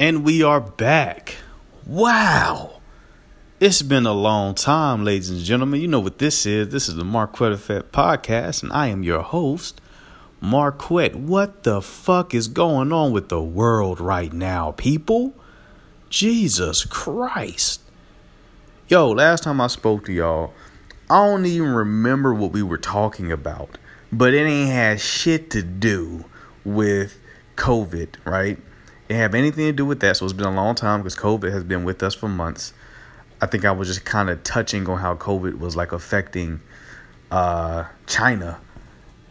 And we are back. Wow. It's been a long time, ladies and gentlemen. You know what this is. This is the Marquette Effect Podcast, and I am your host, Marquette. What the fuck is going on with the world right now, people? Jesus Christ. Yo, last time I spoke to y'all, I don't even remember what we were talking about, but it ain't had shit to do with COVID, right? It have anything to do with that. So it's been a long time because COVID has been with us for months. I think I was just kind of touching on how COVID was like affecting uh, China.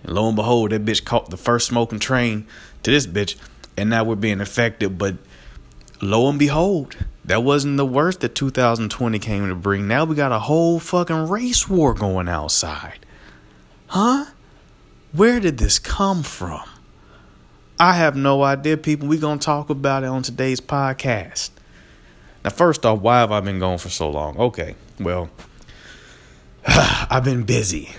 And lo and behold, that bitch caught the first smoking train to this bitch, and now we're being affected. But lo and behold, that wasn't the worst that 2020 came to bring. Now we got a whole fucking race war going outside. Huh? Where did this come from? I have no idea, people. We're going to talk about it on today's podcast. Now, first off, why have I been gone for so long? Okay, well, I've been busy,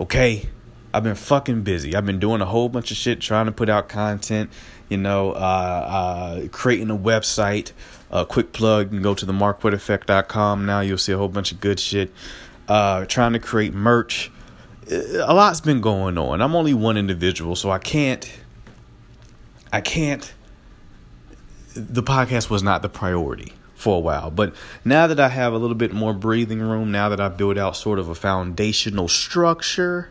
okay? I've been fucking busy. I've been doing a whole bunch of shit trying to put out content, you know, uh, uh, creating a website. A uh, quick plug, you can go to the now. You'll see a whole bunch of good shit. Uh, trying to create merch. A lot's been going on. I'm only one individual, so I can't I can't. The podcast was not the priority for a while, but now that I have a little bit more breathing room, now that I built out sort of a foundational structure,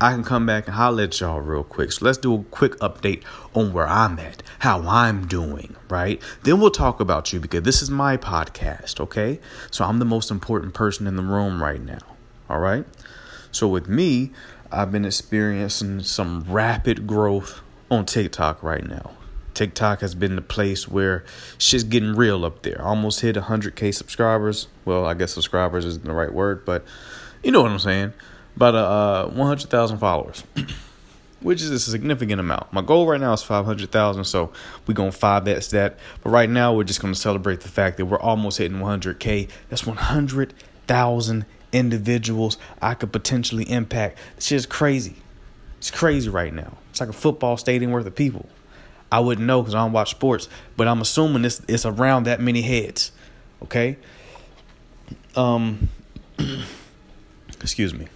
I can come back and holler at y'all real quick. So let's do a quick update on where I'm at, how I'm doing, right? Then we'll talk about you because this is my podcast, okay? So I'm the most important person in the room right now, all right? So with me, I've been experiencing some rapid growth on TikTok right now. TikTok has been the place where shit's getting real up there. Almost hit 100k subscribers. Well, I guess subscribers isn't the right word, but you know what I'm saying. About uh, 100,000 followers, which is a significant amount. My goal right now is 500,000, so we're going to 5x that. But right now, we're just going to celebrate the fact that we're almost hitting 100k. That's 100,000 individuals I could potentially impact. This shit's crazy. It's crazy right now. It's like a football stadium worth of people. I wouldn't know because I don't watch sports, but I'm assuming it's it's around that many heads. Okay. Um. excuse me.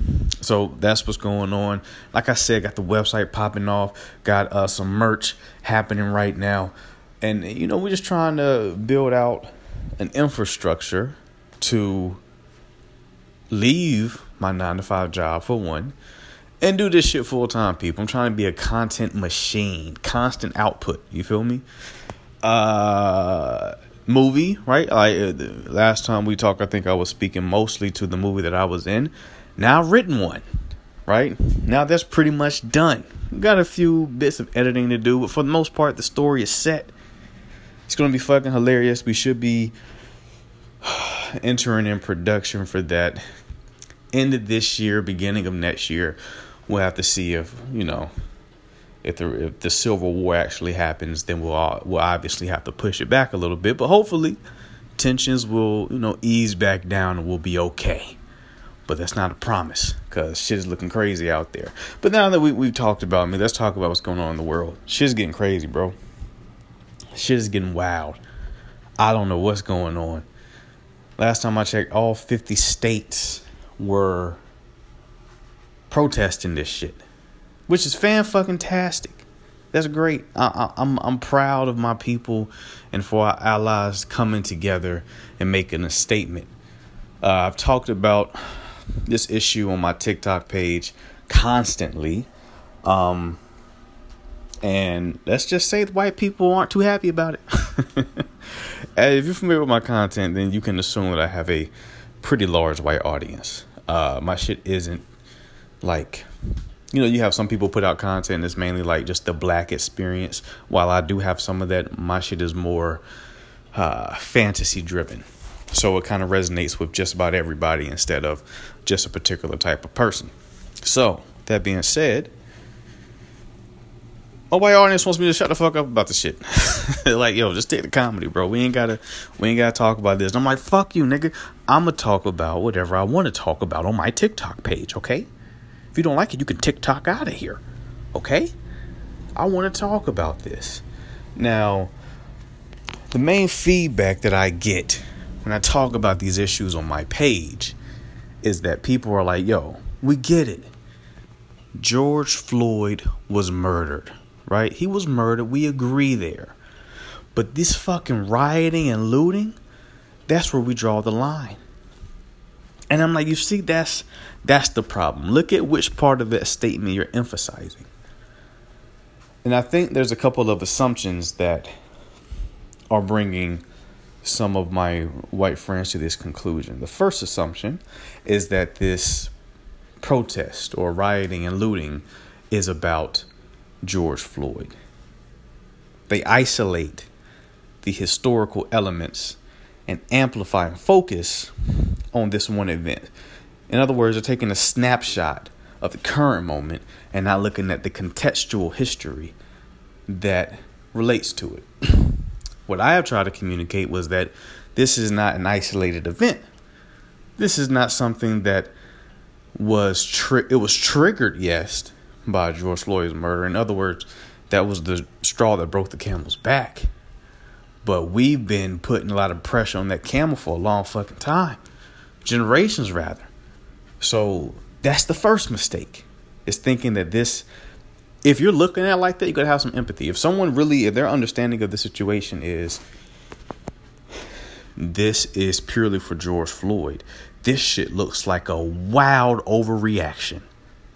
So that's what's going on. Like I said, got the website popping off. Got uh, some merch happening right now, and you know we're just trying to build out an infrastructure to leave my nine to five job for one and do this shit full time, people. I'm trying to be a content machine, constant output. You feel me? Uh, movie, right? Like uh, last time we talked, I think I was speaking mostly to the movie that I was in. Now written one, right? Now that's pretty much done. Got a few bits of editing to do, but for the most part, the story is set. It's gonna be fucking hilarious. We should be entering in production for that end of this year, beginning of next year we'll have to see if you know if the if the civil war actually happens, then we'll all, we'll obviously have to push it back a little bit. But hopefully, tensions will you know ease back down and we'll be okay. But that's not a promise because shit is looking crazy out there. But now that we we've talked about I me, mean, let's talk about what's going on in the world. Shit's getting crazy, bro. Shit is getting wild. I don't know what's going on. Last time I checked, all 50 states were protesting this shit, which is fan fucking tastic. That's great. I, I, I'm I'm proud of my people and for our allies coming together and making a statement. Uh, I've talked about this issue on my TikTok page constantly. Um, and let's just say the white people aren't too happy about it. if you're familiar with my content, then you can assume that I have a pretty large white audience. Uh, my shit isn't like you know, you have some people put out content that's mainly like just the black experience. While I do have some of that, my shit is more uh, fantasy driven. So it kind of resonates with just about everybody instead of just a particular type of person. So, that being said, oh, my audience wants me to shut the fuck up about the shit. like, yo, just take the comedy, bro. We ain't gotta, we ain't gotta talk about this. And I'm like, fuck you, nigga. I'ma talk about whatever I want to talk about on my TikTok page, okay? If you don't like it, you can TikTok out of here. Okay? I want to talk about this. Now, the main feedback that I get when I talk about these issues on my page is that people are like, yo, we get it. George Floyd was murdered, right? He was murdered. We agree there. But this fucking rioting and looting, that's where we draw the line. And I'm like, you see, that's that's the problem. Look at which part of that statement you're emphasizing. And I think there's a couple of assumptions that are bringing some of my white friends to this conclusion. The first assumption is that this protest or rioting and looting is about George Floyd. They isolate the historical elements and amplify and focus on this one event. In other words, they're taking a snapshot of the current moment and not looking at the contextual history that relates to it. what I have tried to communicate was that this is not an isolated event. This is not something that was tri- it was triggered, yes, by George Floyd's murder. In other words, that was the straw that broke the camel's back. But we've been putting a lot of pressure on that camel for a long fucking time. Generations rather. So that's the first mistake. Is thinking that this if you're looking at it like that, you gotta have some empathy. If someone really if their understanding of the situation is this is purely for George Floyd, this shit looks like a wild overreaction,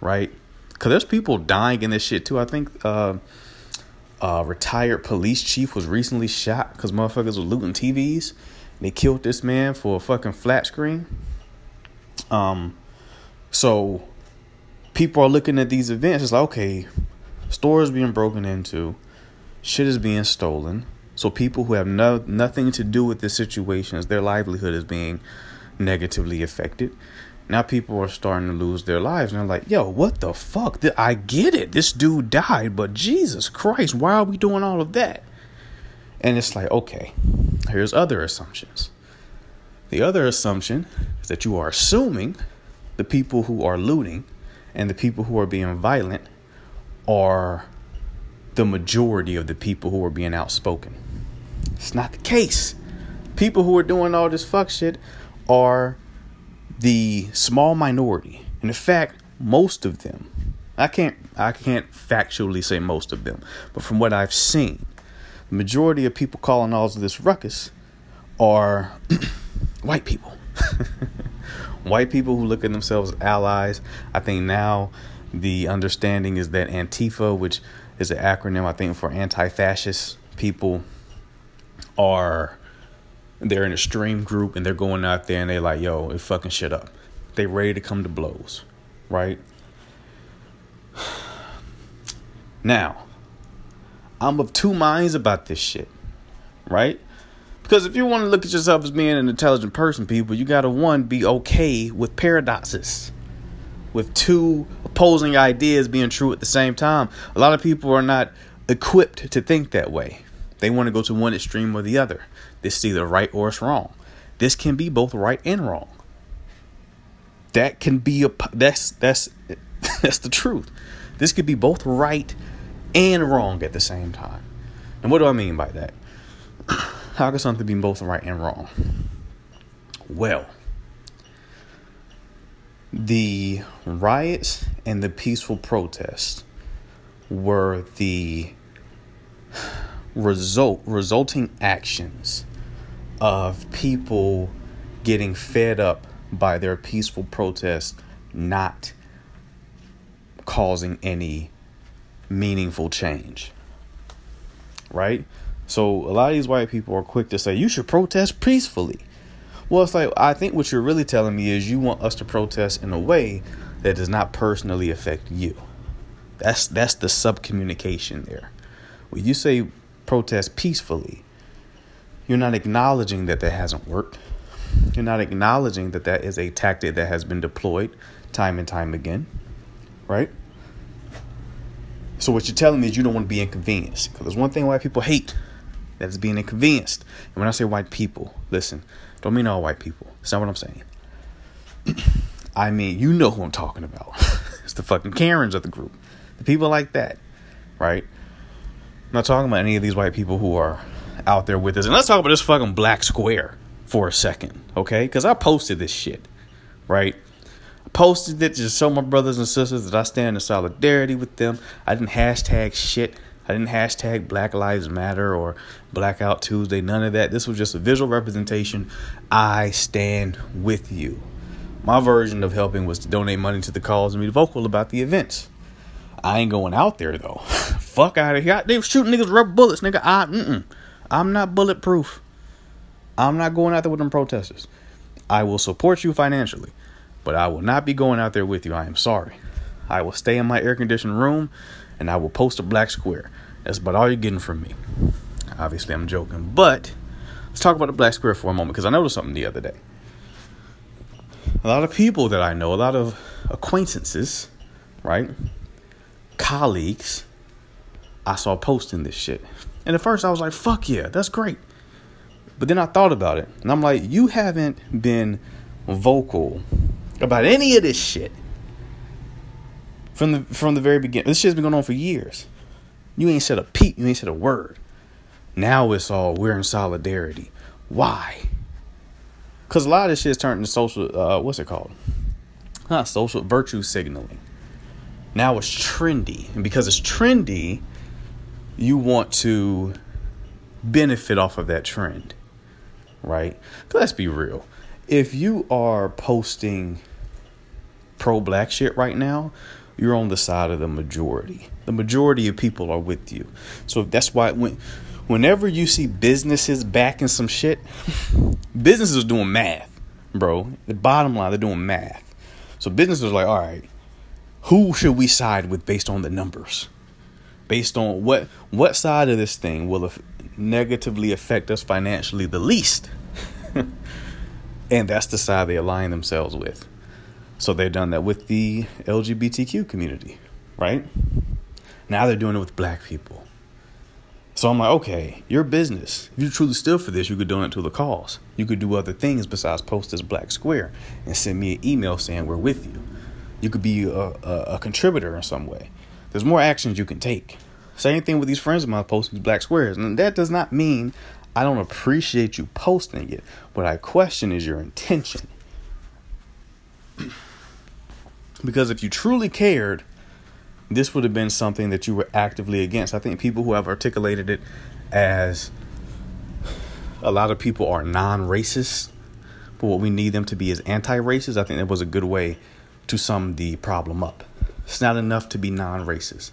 right? Because there's people dying in this shit too. I think uh, a retired police chief was recently shot because motherfuckers were looting TVs. They killed this man for a fucking flat screen. Um, so people are looking at these events. It's like, okay, stores being broken into, shit is being stolen. So people who have no nothing to do with the situations, their livelihood is being negatively affected. Now people are starting to lose their lives, and they're like, "Yo, what the fuck? I get it. This dude died, but Jesus Christ, why are we doing all of that?" And it's like, okay, here's other assumptions. The other assumption is that you are assuming the people who are looting and the people who are being violent are the majority of the people who are being outspoken. It's not the case. People who are doing all this fuck shit are the small minority. And in fact, most of them, I can't I can't factually say most of them, but from what I've seen, the majority of people calling all of this ruckus are white people. white people who look at themselves as allies. I think now the understanding is that Antifa, which is an acronym I think for anti-fascist people, are they're in a stream group and they're going out there and they're like, yo, it fucking shit up. They ready to come to blows, right? Now, I'm of two minds about this shit, right? Because if you want to look at yourself as being an intelligent person, people, you gotta one be okay with paradoxes, with two opposing ideas being true at the same time. A lot of people are not equipped to think that way. They want to go to one extreme or the other. This is either right or it's wrong. This can be both right and wrong. That can be a that's that's that's the truth. This could be both right and wrong at the same time. And what do I mean by that? How can something be both right and wrong? Well, the riots and the peaceful protests were the result resulting actions of people getting fed up by their peaceful protest not causing any meaningful change. Right? So a lot of these white people are quick to say you should protest peacefully. Well, it's like I think what you're really telling me is you want us to protest in a way that does not personally affect you. That's that's the subcommunication there. When you say protest peacefully, you're not acknowledging that that hasn't worked. You're not acknowledging that that is a tactic that has been deployed time and time again, right? So what you're telling me is you don't want to be inconvenienced. Because there's one thing white people hate, that is being inconvenienced. And when I say white people, listen, don't mean all white people. That's not what I'm saying. I mean, you know who I'm talking about. it's the fucking Karens of the group. The people like that, right? I'm not talking about any of these white people who are out there with us. And let's talk about this fucking black square for a second, okay? Because I posted this shit, right? I posted it to show my brothers and sisters that I stand in solidarity with them. I didn't hashtag shit. I didn't hashtag Black Lives Matter or Blackout Tuesday, none of that. This was just a visual representation. I stand with you. My version of helping was to donate money to the cause and be vocal about the events. I ain't going out there though. Fuck out of here. They were shooting niggas rubber bullets, nigga. I, mm-mm. I'm not bulletproof. I'm not going out there with them protesters. I will support you financially, but I will not be going out there with you. I am sorry. I will stay in my air conditioned room and I will post a black square. That's about all you're getting from me. Obviously, I'm joking, but let's talk about the black square for a moment because I noticed something the other day. A lot of people that I know, a lot of acquaintances, right? Colleagues, I saw posting this shit. And at first I was like, fuck yeah, that's great. But then I thought about it, and I'm like, you haven't been vocal about any of this shit from the from the very beginning. This shit's been going on for years. You ain't said a peep. You ain't said a word. Now it's all we're in solidarity. Why? Because a lot of this shit's turned into social. Uh, what's it called? Not social virtue signaling. Now it's trendy, and because it's trendy, you want to benefit off of that trend, right? Let's be real. If you are posting pro black shit right now, you're on the side of the majority. The majority of people are with you. So that's why when whenever you see businesses backing some shit, businesses are doing math, bro. The bottom line, they're doing math. So businesses are like, all right, who should we side with based on the numbers? Based on what what side of this thing will negatively affect us financially the least? and that's the side they align themselves with. So they've done that with the LGBTQ community, right? Now they're doing it with black people. So I'm like, okay, your business. If you truly stood for this, you could donate to the cause. You could do other things besides post this black square and send me an email saying we're with you. You could be a, a, a contributor in some way. There's more actions you can take. Same thing with these friends of mine posting these black squares. And that does not mean I don't appreciate you posting it. What I question is your intention. Because if you truly cared, this would have been something that you were actively against. I think people who have articulated it as a lot of people are non racist, but what we need them to be is anti racist. I think that was a good way to sum the problem up. It's not enough to be non racist,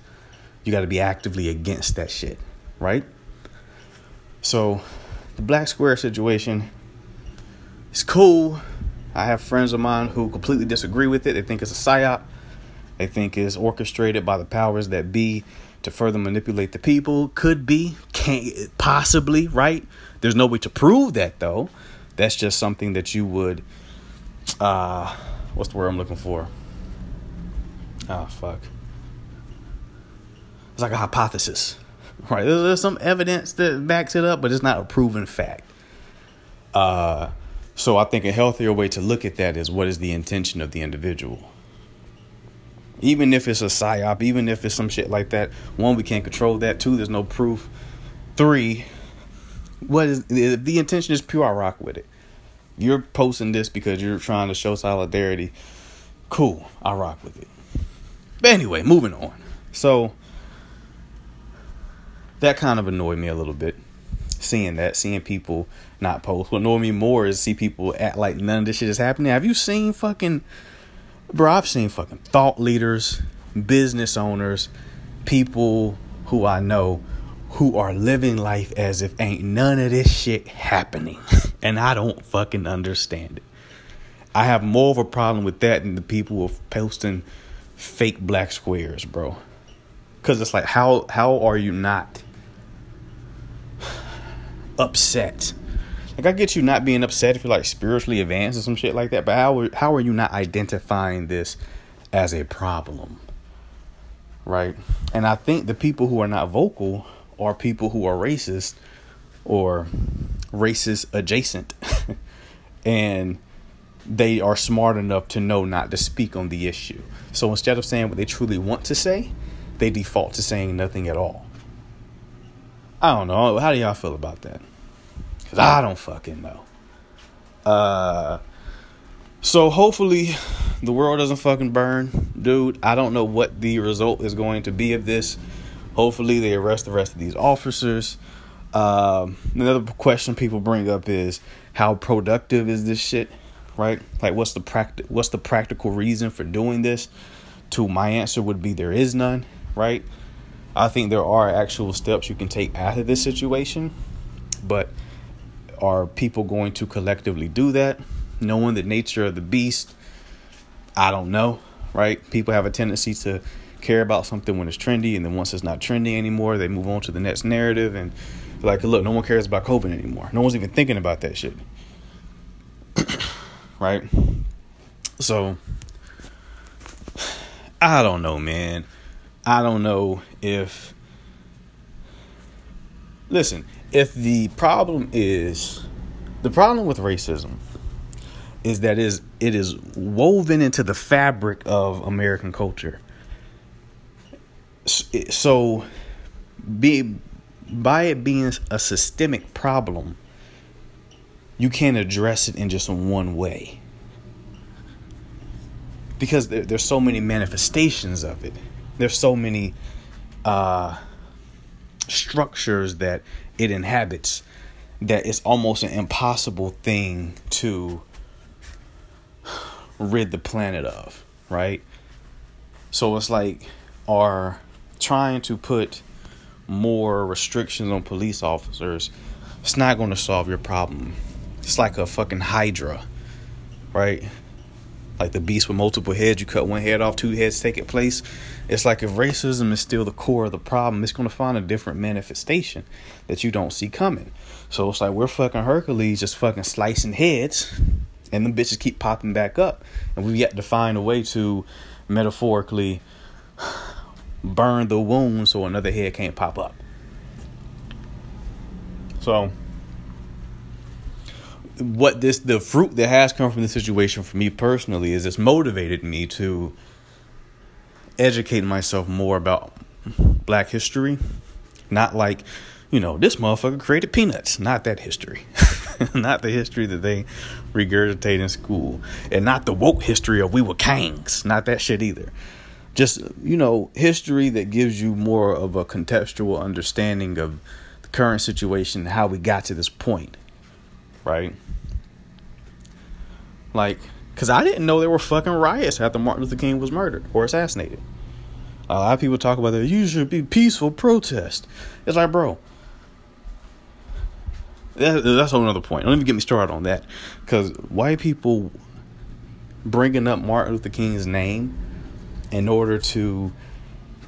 you got to be actively against that shit, right? So, the black square situation is cool. I have friends of mine who completely disagree with it. They think it's a psyop. They think it's orchestrated by the powers that be to further manipulate the people. Could be, can't possibly, right? There's no way to prove that though. That's just something that you would uh what's the word I'm looking for? Oh fuck. It's like a hypothesis. Right. There's, there's some evidence that backs it up, but it's not a proven fact. Uh so I think a healthier way to look at that is what is the intention of the individual. Even if it's a psyop, even if it's some shit like that, one, we can't control that. Two, there's no proof. Three, what is if the intention is pure, I rock with it. You're posting this because you're trying to show solidarity. Cool, I rock with it. But anyway, moving on. So that kind of annoyed me a little bit seeing that, seeing people not post. What annoyed me more is see people act like none of this shit is happening. Have you seen fucking, bro? I've seen fucking thought leaders, business owners, people who I know who are living life as if ain't none of this shit happening, and I don't fucking understand it. I have more of a problem with that than the people of posting fake black squares, bro. Cause it's like, how how are you not? upset. Like I get you not being upset if you're like spiritually advanced or some shit like that, but how how are you not identifying this as a problem? Right? And I think the people who are not vocal are people who are racist or racist adjacent. and they are smart enough to know not to speak on the issue. So instead of saying what they truly want to say, they default to saying nothing at all. I don't know. How do y'all feel about that? Cause I don't fucking know. Uh, so hopefully the world doesn't fucking burn, dude. I don't know what the result is going to be of this. Hopefully they arrest the rest of these officers. Um, another question people bring up is how productive is this shit, right? Like, what's the practi- What's the practical reason for doing this? To my answer would be there is none, right? I think there are actual steps you can take out of this situation, but are people going to collectively do that? Knowing the nature of the beast, I don't know, right? People have a tendency to care about something when it's trendy, and then once it's not trendy anymore, they move on to the next narrative and like, look, no one cares about COVID anymore. No one's even thinking about that shit. right? So, I don't know, man. I don't know if. Listen, if the problem is. The problem with racism is that is it is woven into the fabric of American culture. So, be by it being a systemic problem, you can't address it in just one way. Because there, there's so many manifestations of it. There's so many uh, structures that it inhabits that it's almost an impossible thing to rid the planet of, right? So it's like, are trying to put more restrictions on police officers, it's not going to solve your problem. It's like a fucking hydra, right? Like the beast with multiple heads, you cut one head off, two heads take its place. It's like if racism is still the core of the problem, it's going to find a different manifestation that you don't see coming. So it's like we're fucking Hercules just fucking slicing heads, and the bitches keep popping back up. And we've yet to find a way to metaphorically burn the wound so another head can't pop up. So what this the fruit that has come from this situation for me personally is it's motivated me to educate myself more about black history. Not like, you know, this motherfucker created peanuts. Not that history. not the history that they regurgitate in school. And not the woke history of we were kings. Not that shit either just you know history that gives you more of a contextual understanding of the current situation and how we got to this point right? Like because i didn't know there were fucking riots after martin luther king was murdered or assassinated. A lot of people talk about that. You should be peaceful protest. It's like bro that, that's a whole point. Don't even get me started on that. Because white people bringing up martin luther king's name in order to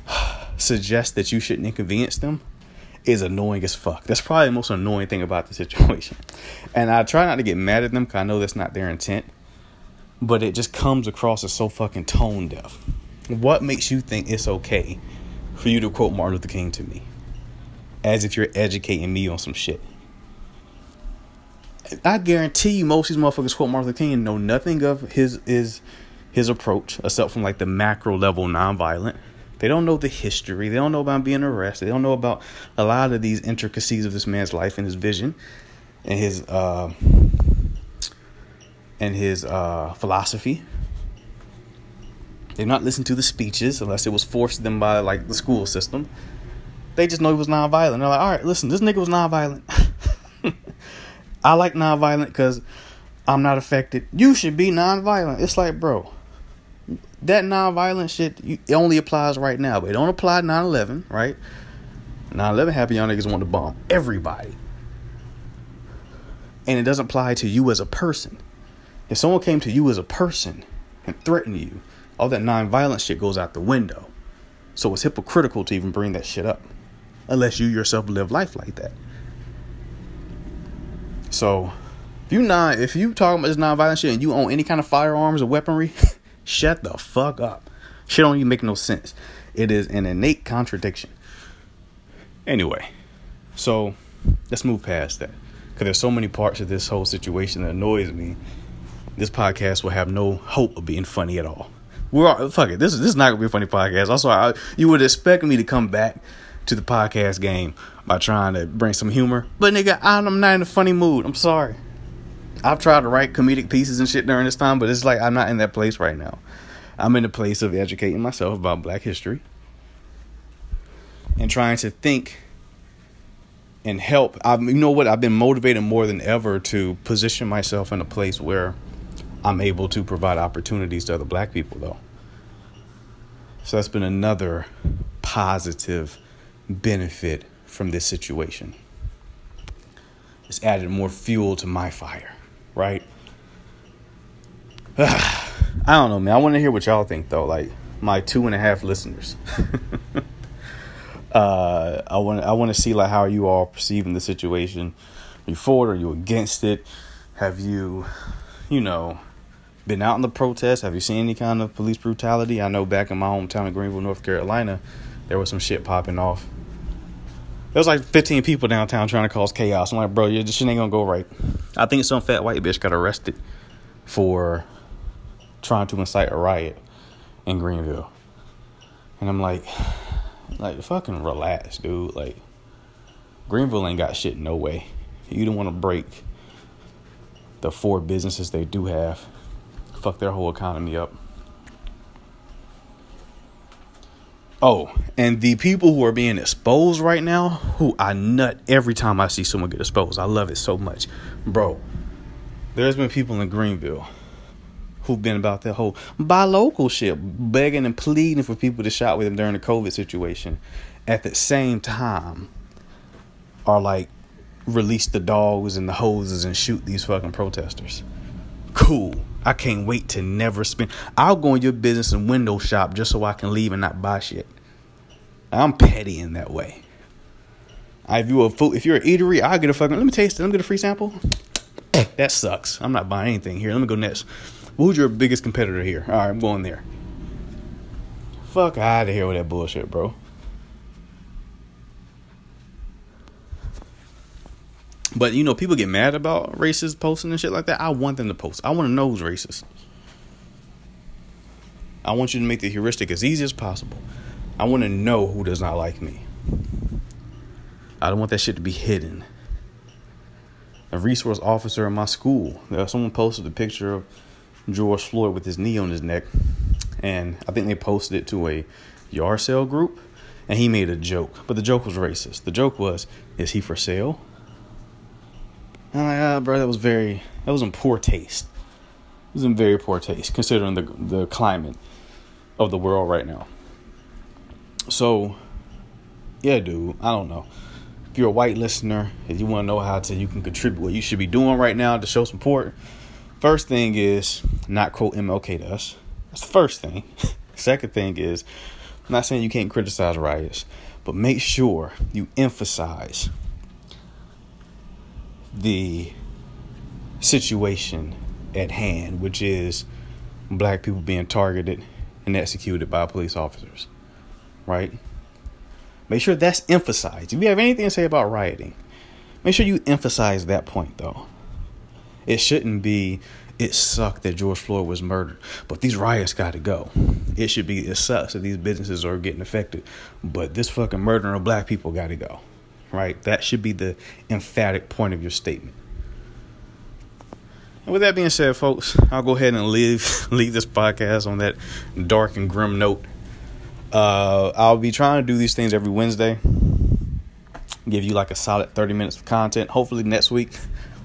suggest that you shouldn't inconvenience them is annoying as fuck. That's probably the most annoying thing about the situation. And I try not to get mad at them because I know that's not their intent. But it just comes across as so fucking tone deaf. What makes you think it's okay for you to quote Martin Luther King to me? As if you're educating me on some shit. I guarantee you most of these motherfuckers quote Martin Luther King and know nothing of his his his approach, except from like the macro level nonviolent. They don't know the history. They don't know about being arrested. They don't know about a lot of these intricacies of this man's life and his vision and his uh and his uh philosophy. They've not listened to the speeches unless it was forced to them by like the school system. They just know he was nonviolent. They're like, all right, listen, this nigga was nonviolent. I like nonviolent because I'm not affected. You should be nonviolent. It's like, bro, that nonviolent shit it only applies right now, but it don't apply 9/11, right? 9/11 happened, y'all niggas want to bomb everybody, and it doesn't apply to you as a person. If someone came to you as a person and threatened you, all that nonviolent shit goes out the window. So it's hypocritical to even bring that shit up, unless you yourself live life like that. So, if you not if you talking about this nonviolent shit and you own any kind of firearms or weaponry. Shut the fuck up. Shit don't even make no sense. It is an innate contradiction. Anyway, so let's move past that. Because there's so many parts of this whole situation that annoys me. This podcast will have no hope of being funny at all. We're all, fuck it. This is this is not gonna be a funny podcast. Also, I, you would expect me to come back to the podcast game by trying to bring some humor. But nigga, I'm not in a funny mood. I'm sorry. I've tried to write comedic pieces and shit during this time, but it's like I'm not in that place right now. I'm in a place of educating myself about black history and trying to think and help. I, you know what? I've been motivated more than ever to position myself in a place where I'm able to provide opportunities to other black people, though. So that's been another positive benefit from this situation. It's added more fuel to my fire, right? I don't know, man. I want to hear what y'all think, though. Like my two and a half listeners. uh, I want I want to see like how you all perceiving the situation. Are you for it? Are you against it? Have you, you know, been out in the protests? Have you seen any kind of police brutality? I know back in my hometown of Greenville, North Carolina, there was some shit popping off. There was like 15 people downtown trying to cause chaos. I'm like, bro, this shit ain't gonna go right. I think some fat white bitch got arrested for trying to incite a riot in Greenville. And I'm like, like fucking relax, dude. Like Greenville ain't got shit no way. You don't want to break the four businesses they do have fuck their whole economy up. Oh, and the people who are being exposed right now, who I nut every time I see someone get exposed. I love it so much. Bro, there's been people in Greenville who've been about that whole buy local shit, begging and pleading for people to shop with them during the COVID situation. At the same time, are like release the dogs and the hoses and shoot these fucking protesters. Cool. I can't wait to never spend. I'll go in your business and window shop just so I can leave and not buy shit. I'm petty in that way. If you a food, if you're an eatery, I'll get a fucking. Let me taste it. Let me get a free sample. That sucks. I'm not buying anything here. Let me go next. Who's your biggest competitor here? All right, I'm going there. Fuck out of here with that bullshit, bro. But you know, people get mad about racist posting and shit like that. I want them to post. I want to know who's racist. I want you to make the heuristic as easy as possible. I want to know who does not like me. I don't want that shit to be hidden. A resource officer in my school, uh, someone posted a picture of George Floyd with his knee on his neck, and I think they posted it to a yard sale group, and he made a joke, but the joke was racist. The joke was, "Is he for sale?" I'm like, ah, bro, that was very, that was in poor taste. It was in very poor taste considering the the climate of the world right now. So, yeah, dude, I don't know. If you're a white listener and you want to know how to, you can contribute what you should be doing right now to show support. First thing is not quote MLK to us. That's the first thing. Second thing is, I'm not saying you can't criticize riots, but make sure you emphasize the situation at hand, which is black people being targeted and executed by police officers. Right? Make sure that's emphasized. If you have anything to say about rioting, make sure you emphasize that point, though. It shouldn't be, it sucked that George Floyd was murdered, but these riots got to go. It should be, it sucks that these businesses are getting affected, but this fucking murdering of black people got to go right? That should be the emphatic point of your statement. And with that being said, folks, I'll go ahead and leave leave this podcast on that dark and grim note. Uh, I'll be trying to do these things every Wednesday. Give you like a solid 30 minutes of content. Hopefully next week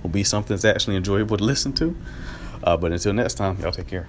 will be something that's actually enjoyable to listen to. Uh, but until next time, y'all take care.